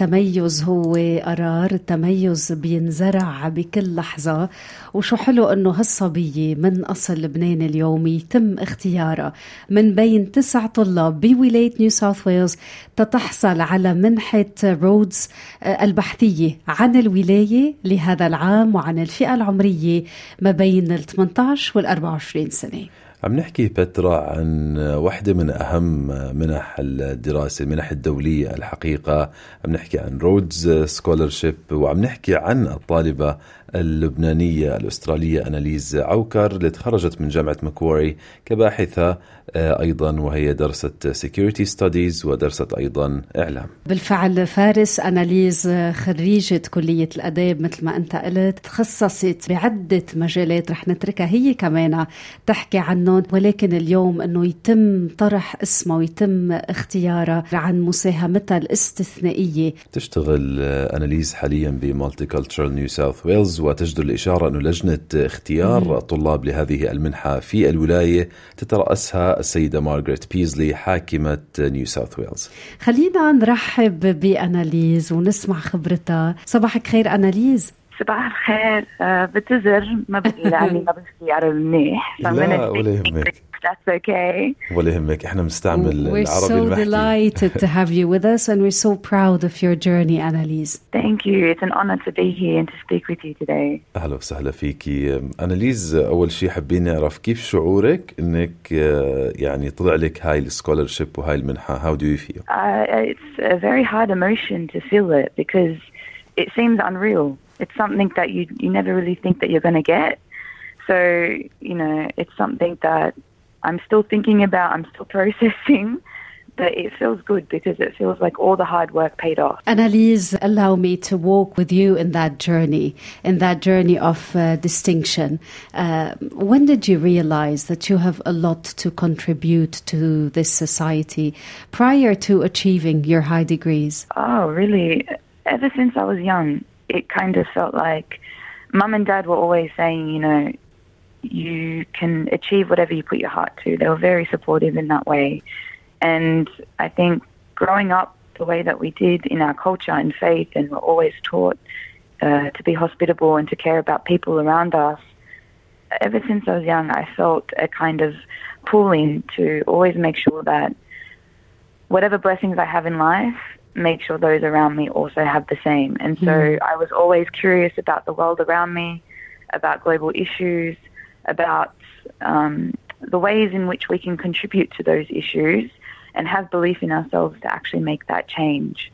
التميز هو قرار التميز بينزرع بكل لحظة. وشو حلو إنه هالصبية من أصل لبنان اليوم يتم اختيارها. من بين تسع طلاب بولاية نيو ساوث ويلز تتحصل على منحة رودز البحثية عن الولاية لهذا العام وعن الفئة العمرية ما بين ال 18 وال 24 سنة. عم نحكي بترا عن واحدة من أهم منح الدراسة المنح الدولية الحقيقة. عم نحكي عن رودز سكولرشيب وعم نحكي عن الطالبة اللبنانية الأسترالية أناليز عوكر اللي تخرجت من جامعة مكواري كباحثة أيضا وهي درست سيكوريتي ستاديز ودرست أيضا إعلام. بالفعل فارس أناليز خريجة كلية الأداب مثل ما أنت قلت تخصصت بعدة مجالات رح نتركها هي كمان تحكي عنهم ولكن اليوم أنه يتم طرح اسمها ويتم اختيارها عن مساهمتها الاستثنائية. تشتغل أناليز حاليا بمالتي كولتشرال نيو ساوث ويلز وتجدر الإشارة أنه لجنة اختيار الطلاب لهذه المنحة في الولاية تترأسها السيدة مارغريت بيزلي حاكمة نيو ساوث ويلز. خلينا نرحب بأناليز ونسمع خبرتها. صباحك خير أناليز. صباح الخير uh, بتزر ما بدي لاني ما بحكي عربي منيح لا ولا يهمك That's okay. ولا يهمك إحنا بنستعمل We're العربي so المحكي delighted to have you with us and we're so proud of your journey Annalise Thank you. It's an honor to be here and to speak with you today. أهلا وسهلا فيكي اناليز اول شيء حابين نعرف كيف شعورك انك آه، يعني طلع لك هاي السكولرشيب وهاي المنحه how do you feel Uh, it's a very hard emotion to feel it because it seems unreal. It's something that you you never really think that you're going to get. So you know, it's something that I'm still thinking about. I'm still processing. But it feels good because it feels like all the hard work paid off. Annalise, allow me to walk with you in that journey, in that journey of uh, distinction. Uh, when did you realize that you have a lot to contribute to this society prior to achieving your high degrees? Oh, really? Ever since I was young, it kind of felt like mum and dad were always saying, you know, you can achieve whatever you put your heart to. They were very supportive in that way. And I think growing up the way that we did in our culture and faith, and we're always taught uh, to be hospitable and to care about people around us, ever since I was young, I felt a kind of pulling to always make sure that whatever blessings I have in life, make sure those around me also have the same. And so I was always curious about the world around me, about global issues, about um, the ways in which we can contribute to those issues and have belief in ourselves to actually make that change.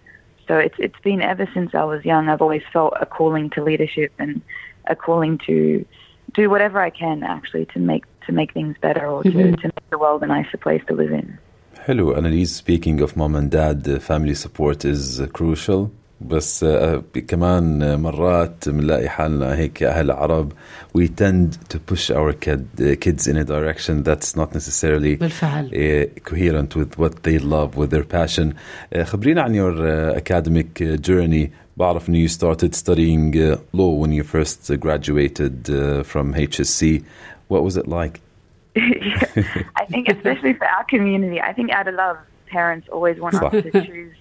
So it's it's been ever since I was young. I've always felt a calling to leadership and a calling to do whatever I can actually to make to make things better or to, to make the world a nicer place to live in. حلو Annalise speaking of mom and dad uh, family support is uh, crucial بس uh, كمان مرات بنلاقي حالنا هيك أهل عرب we tend to push our kid, uh, kids in a direction that's not necessarily بالفعل. uh, coherent with what they love with their passion uh, خبرينا عن your uh, academic uh, journey بعرف انه you started studying uh, law when you first uh, graduated uh, from HSC what was it like I think especially for our community, I think out of love, parents always want us to choose.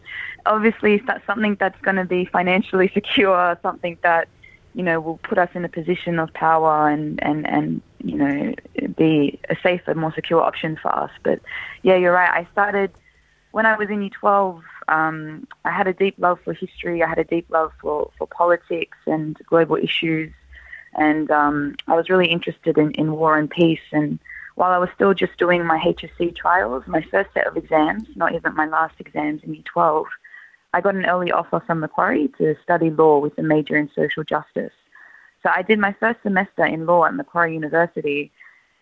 Obviously, that's something that's going to be financially secure, something that you know will put us in a position of power and and and you know be a safer, more secure option for us. But yeah, you're right. I started when I was in year 12. Um, I had a deep love for history. I had a deep love for for politics and global issues, and um, I was really interested in, in war and peace and while I was still just doing my HSC trials, my first set of exams, not even my last exams in year 12, I got an early offer from Macquarie to study law with a major in social justice. So I did my first semester in law at Macquarie University,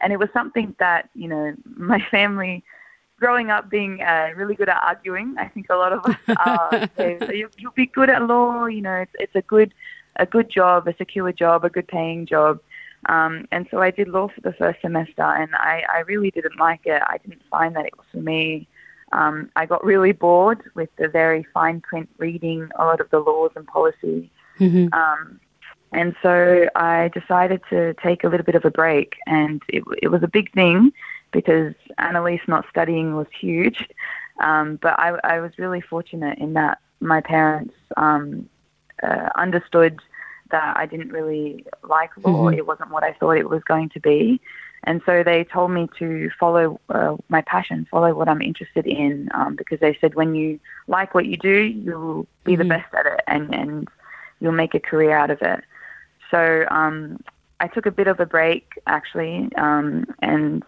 and it was something that, you know, my family, growing up being uh, really good at arguing, I think a lot of us are. so so you, you'll be good at law, you know, it's, it's a good, a good job, a secure job, a good paying job. Um, and so I did law for the first semester, and I, I really didn't like it. I didn't find that it was for me. Um, I got really bored with the very fine print reading a lot of the laws and policy. Um, And so I decided to take a little bit of a break, and it, it was a big thing because Annalise not studying was huge. Um, but I, I, was really fortunate in that my parents um, uh, understood that I didn't really like law. Mm-hmm. It wasn't what I thought it was going to be. And so they told me to follow uh, my passion, follow what I'm interested in, um, because they said when you like what you do, you'll be mm-hmm. the best at it and, and you'll make a career out of it. So um, I took a bit of a break actually, um, and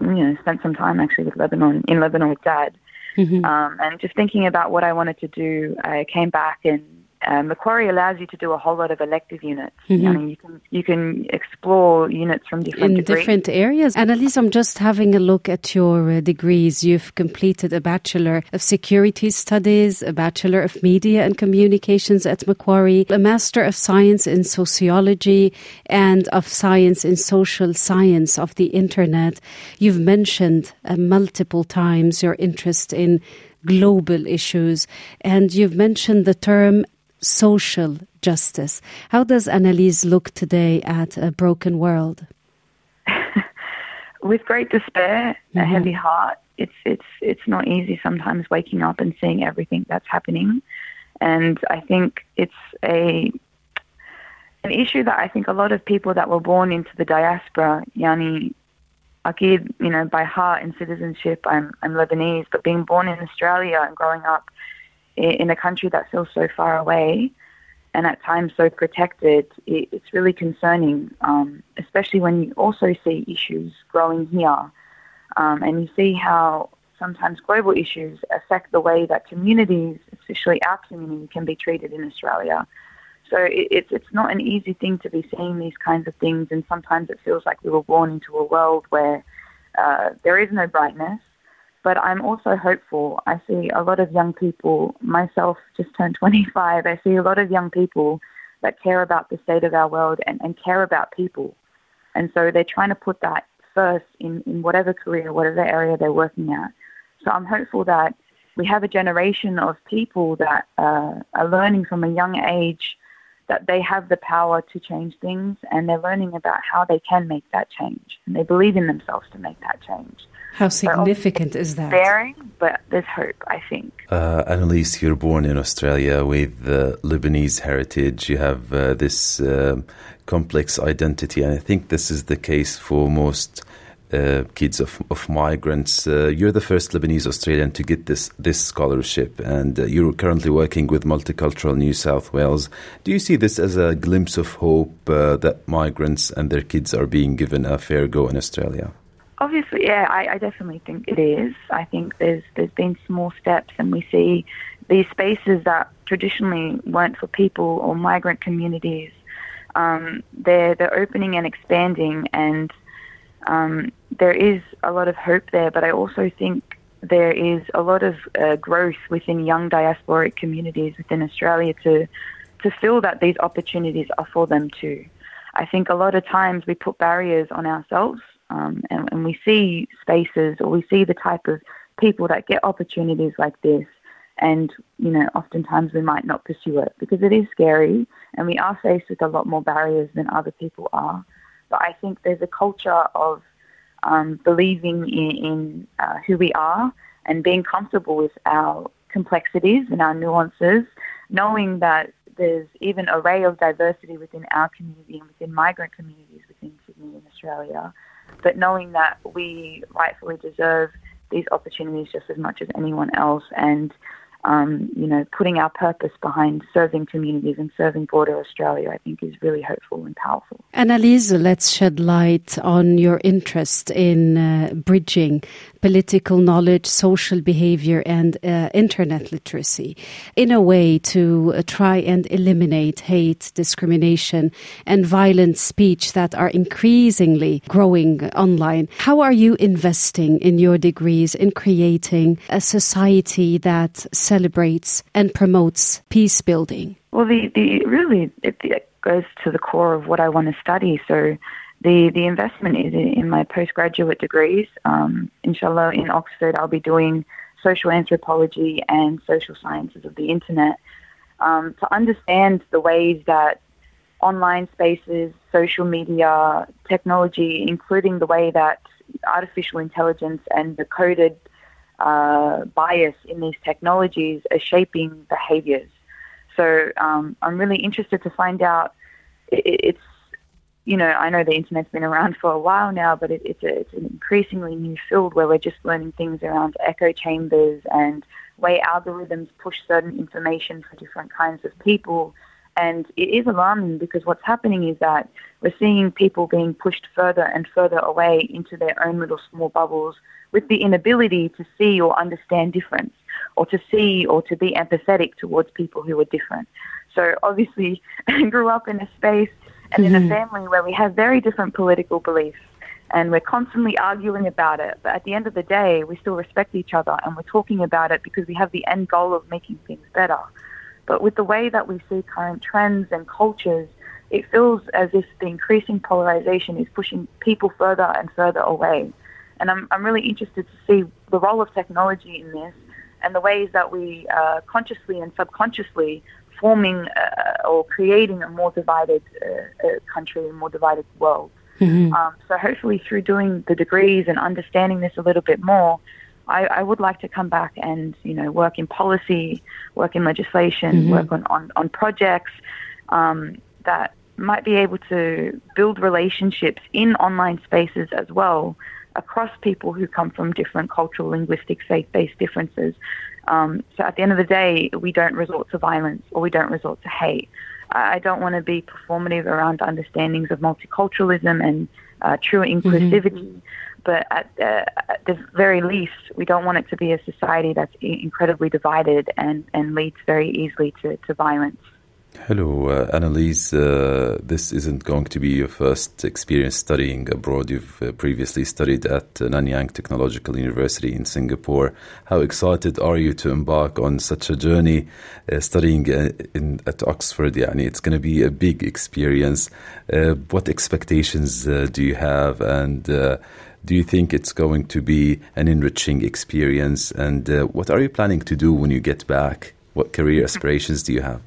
you know spent some time actually with Lebanon in Lebanon with Dad, mm-hmm. um, and just thinking about what I wanted to do. I came back and uh, Macquarie allows you to do a whole lot of elective units. Mm-hmm. I mean, you can you can explore units from different in degrees. different areas. Annalise, I'm just having a look at your uh, degrees. You've completed a bachelor of security studies, a bachelor of media and communications at Macquarie, a master of science in sociology, and of science in social science of the internet. You've mentioned uh, multiple times your interest in global issues. And you've mentioned the term social justice. How does Annalise look today at a broken world? With great despair, mm-hmm. a heavy heart. It's it's it's not easy sometimes waking up and seeing everything that's happening, and I think it's a an issue that I think a lot of people that were born into the diaspora, Yani Akid, you know, by heart and citizenship, I'm I'm Lebanese, but being born in Australia and growing up in a country that feels so far away and at times so protected, it's really concerning, um, especially when you also see issues growing here. Um, and you see how sometimes global issues affect the way that communities, especially our community, can be treated in Australia. So it, it's it's not an easy thing to be seeing these kinds of things, and sometimes it feels like we were born into a world where uh, there is no brightness, but I'm also hopeful. I see a lot of young people, myself just turned 25, I see a lot of young people that care about the state of our world and, and care about people. And so they're trying to put that first in, in whatever career, whatever area they're working at. So I'm hopeful that we have a generation of people that uh, are learning from a young age that they have the power to change things and they're learning about how they can make that change and they believe in themselves to make that change. How significant is that? Varying, but there's hope, I think. Uh, Annalise, you're born in Australia with uh, Lebanese heritage. You have uh, this uh, complex identity, and I think this is the case for most uh, kids of, of migrants. Uh, you're the first Lebanese Australian to get this this scholarship, and uh, you're currently working with Multicultural New South Wales. Do you see this as a glimpse of hope uh, that migrants and their kids are being given a fair go in Australia? Obviously, yeah, I, I definitely think it is. I think there's there's been small steps, and we see these spaces that traditionally weren't for people or migrant communities. Um, they're they're opening and expanding, and um, there is a lot of hope there. But I also think there is a lot of uh, growth within young diasporic communities within Australia to to feel that these opportunities are for them too. I think a lot of times we put barriers on ourselves um, and, and we see spaces or we see the type of people that get opportunities like this and you know oftentimes we might not pursue it because it is scary and we are faced with a lot more barriers than other people are but i think there's a culture of um, believing in, in uh, who we are and being comfortable with our complexities and our nuances knowing that there's even a array of diversity within our community and within migrant communities within sydney and australia. But knowing that we rightfully deserve these opportunities just as much as anyone else. And um, you know, putting our purpose behind serving communities and serving broader Australia, I think is really hopeful and powerful. Annalise, let's shed light on your interest in uh, bridging political knowledge, social behavior, and uh, internet literacy in a way to uh, try and eliminate hate, discrimination, and violent speech that are increasingly growing online. How are you investing in your degrees in creating a society that celebrates and promotes peace building? Well, the, the really it, it goes to the core of what I want to study. So the, the investment is in my postgraduate degrees. Um, inshallah, in Oxford, I'll be doing social anthropology and social sciences of the internet um, to understand the ways that online spaces, social media, technology, including the way that artificial intelligence and the coded uh, bias in these technologies are shaping behaviors. So um, I'm really interested to find out. It, it's you know I know the internet's been around for a while now, but it, it's a, it's an increasingly new field where we're just learning things around echo chambers and way algorithms push certain information for different kinds of people. And it is alarming because what's happening is that we're seeing people being pushed further and further away into their own little small bubbles with the inability to see or understand difference or to see or to be empathetic towards people who are different. So obviously, I grew up in a space and mm-hmm. in a mm-hmm. family where we have very different political beliefs and we're constantly arguing about it. But at the end of the day, we still respect each other and we're talking about it because we have the end goal of making things better. But with the way that we see current trends and cultures, it feels as if the increasing polarization is pushing people further and further away. And I'm, I'm really interested to see the role of technology in this and the ways that we uh, consciously and subconsciously forming uh, or creating a more divided uh, country, a more divided world. Mm-hmm. Um, so hopefully, through doing the degrees and understanding this a little bit more, I, I, would like to come back and you know work in policy, work in legislation, mm-hmm. work on on, on projects um, that might be able to build relationships in online spaces as well across people who come from different cultural, linguistic, faith-based differences. Um, so at the end of the day, we don't resort to violence or we don't resort to hate. I don't want to be performative around understandings of multiculturalism and uh, true mm-hmm. inclusivity. Mm-hmm. But at, uh, at, the very least, we don't want it to be a society that's incredibly divided and, and leads very easily to, to violence. Hello, uh, Annalise. Uh, this isn't going to be your first experience studying abroad. You've uh, previously studied at uh, Nanyang Technological University in Singapore. How excited are you to embark on such a journey uh, studying uh, in, at Oxford? Yani it's going to be a big experience. what expectations do you have? And do you think it's going to be an enriching experience? And what are you planning to do when you get back? What career aspirations do you have?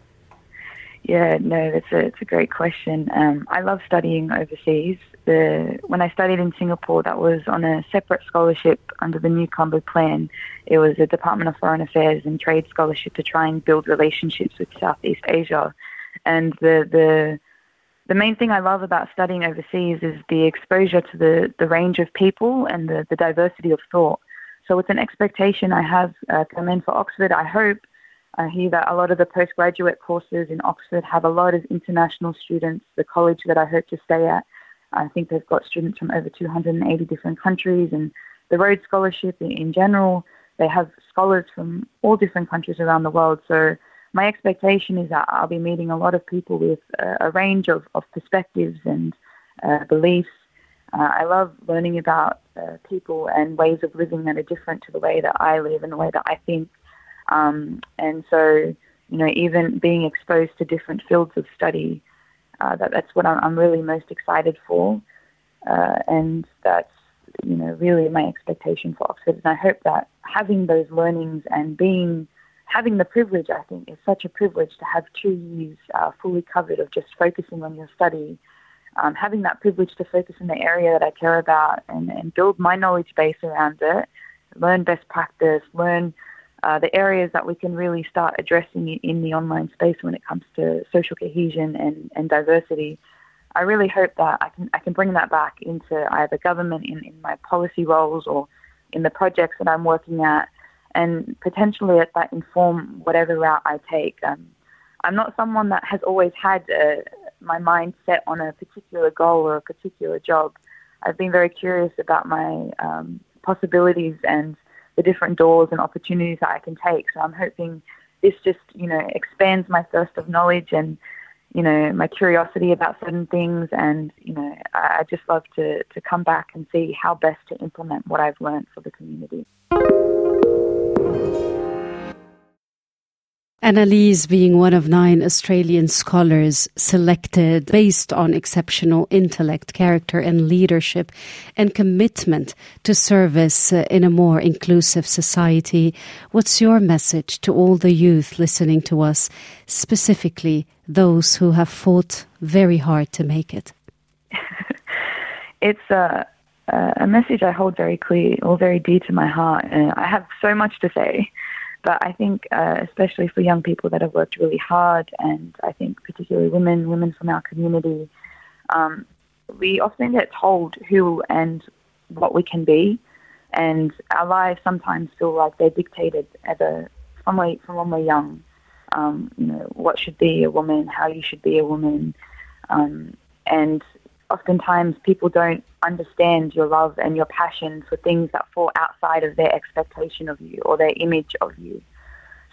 Yeah, no, that's a it's a great question. Um, I love studying overseas. The when I studied in Singapore, that was on a separate scholarship under the New Colombo Plan. It was a Department of Foreign Affairs and Trade scholarship to try and build relationships with Southeast Asia. And the the the main thing I love about studying overseas is the exposure to the, the range of people and the, the diversity of thought. So it's an expectation I have uh, come in for Oxford. I hope I hear that a lot of the postgraduate courses in Oxford have a lot of international students. The college that I hope to stay at, I think they've got students from over 280 different countries, and the Rhodes Scholarship in general, they have scholars from all different countries around the world. So my expectation is that I'll be meeting a lot of people with a, range of, of perspectives and uh, beliefs. Uh, I love learning about uh, people and ways of living that are different to the way that I live and the way that I think. Um, and so, you know, even being exposed to different fields of study, uh, that, that's what I'm, I'm, really most excited for. Uh, and that's, you know, really my expectation for Oxford. And I hope that having those learnings and being, having the privilege, I think, is such a privilege to have two years uh, fully covered of just focusing on your study. Um, having that privilege to focus in the area that I care about and, and build my knowledge base around it, learn best practice, learn uh, the areas that we can really start addressing in the online space when it comes to social cohesion and, and diversity. I really hope that I can I can bring that back into either government in, in my policy roles or in the projects that I'm working at, and potentially at that inform whatever route I take. Um, I'm not someone that has always had uh, my mind set on a particular goal or a particular job. I've been very curious about my um, possibilities and the different doors and opportunities that I can take. So I'm hoping this just, you know, expands my thirst of knowledge and, you know, my curiosity about certain things. And, you know, I, I just love to, to come back and see how best to implement what I've learned for the community. Annalise being one of nine Australian scholars selected based on exceptional intellect, character, and leadership, and commitment to service uh, in a more inclusive society. What's your message to all the youth listening to us, specifically those who have fought very hard to make it? it's a, a message I hold very clear or very dear to my heart. And I have so much to say, but I think, uh, especially for young people that have worked really hard, and I think particularly women, women from our community, um, we often get told who and what we can be, and our lives sometimes feel like they're dictated at a, from, we, from when we're young. Um, you know, what should be a woman, how you should be a woman. Um, and oftentimes people don't understand your love and your passion for things that fall outside of their expectation of you or their image of you.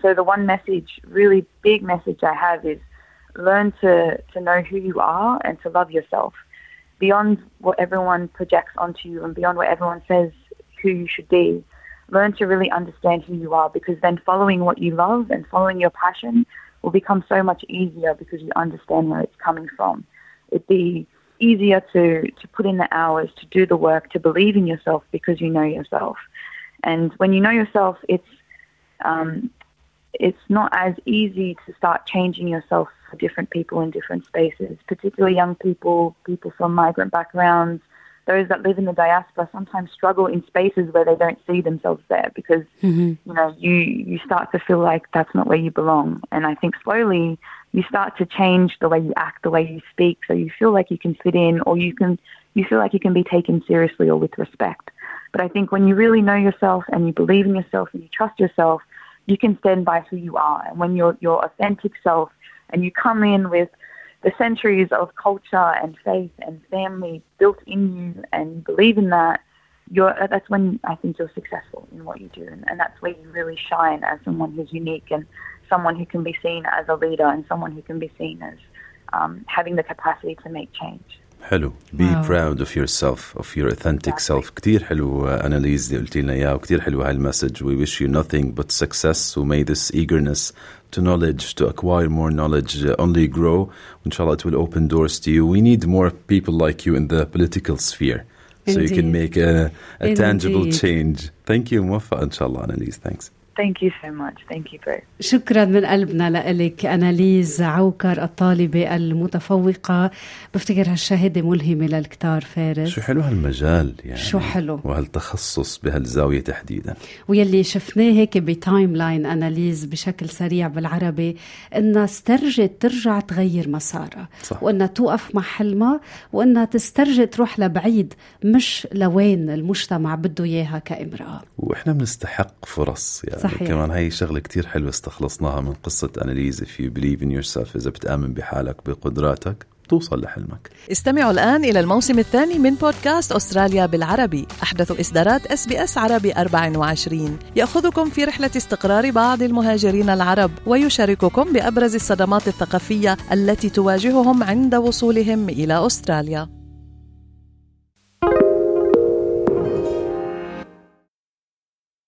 So the one message, really big message I have is learn to, to know who you are and to love yourself beyond what everyone projects onto you and beyond what everyone says who you should be. Learn to really understand who you are because then following what you love and following your passion will become so much easier because you understand where it's coming from. It'd be easier to, to put in the hours, to do the work, to believe in yourself because you know yourself. And when you know yourself, it's um, it's not as easy to start changing yourself for different people in different spaces, particularly young people, people from migrant backgrounds, those that live in the diaspora sometimes struggle in spaces where they don't see themselves there because mm-hmm. you know you you start to feel like that's not where you belong and i think slowly you start to change the way you act the way you speak so you feel like you can fit in or you can you feel like you can be taken seriously or with respect but i think when you really know yourself and you believe in yourself and you trust yourself you can stand by who you are and when you're your authentic self and you come in with the centuries of culture and faith and family built in you and believe in that, you're, that's when I think you're successful in what you do. And, and that's where you really shine as someone who's unique and someone who can be seen as a leader and someone who can be seen as um, having the capacity to make change. حلو be wow. proud of yourself of your authentic exactly. self كتير حلو أناليز اللي قلتي لنا إياه وكتير حلو هالمسج we wish you nothing but success و may this eagerness to knowledge to acquire more knowledge uh, only grow inshallah it will open doors to you we need more people like you in the political sphere Indeed. so you can make a, a tangible change thank you موفق إن شاء الله أناليز thanks Thank you so much. Thank you very شكرا من قلبنا لك أناليز عوكر الطالبة المتفوقة. بفتكر هالشهادة ملهمة للكتار فارس. شو حلو هالمجال يعني. شو حلو. وهالتخصص بهالزاوية تحديدا. ويلي شفناه هيك بتايم لاين أناليز بشكل سريع بالعربي إنها استرجت ترجع تغير مسارها. صح. وإنها توقف مع حلمها وإنها تسترجي تروح لبعيد مش لوين المجتمع بده إياها كامرأة. وإحنا بنستحق فرص يعني. صحيح. كمان هي شغلة كتير حلوة استخلصناها من قصة اناليز if you believe in yourself إذا بتآمن بحالك بقدراتك توصل لحلمك. استمعوا الآن إلى الموسم الثاني من بودكاست أستراليا بالعربي. أحدث إصدارات إس بي إس عربي 24 يأخذكم في رحلة استقرار بعض المهاجرين العرب ويشارككم بأبرز الصدمات الثقافية التي تواجههم عند وصولهم إلى أستراليا.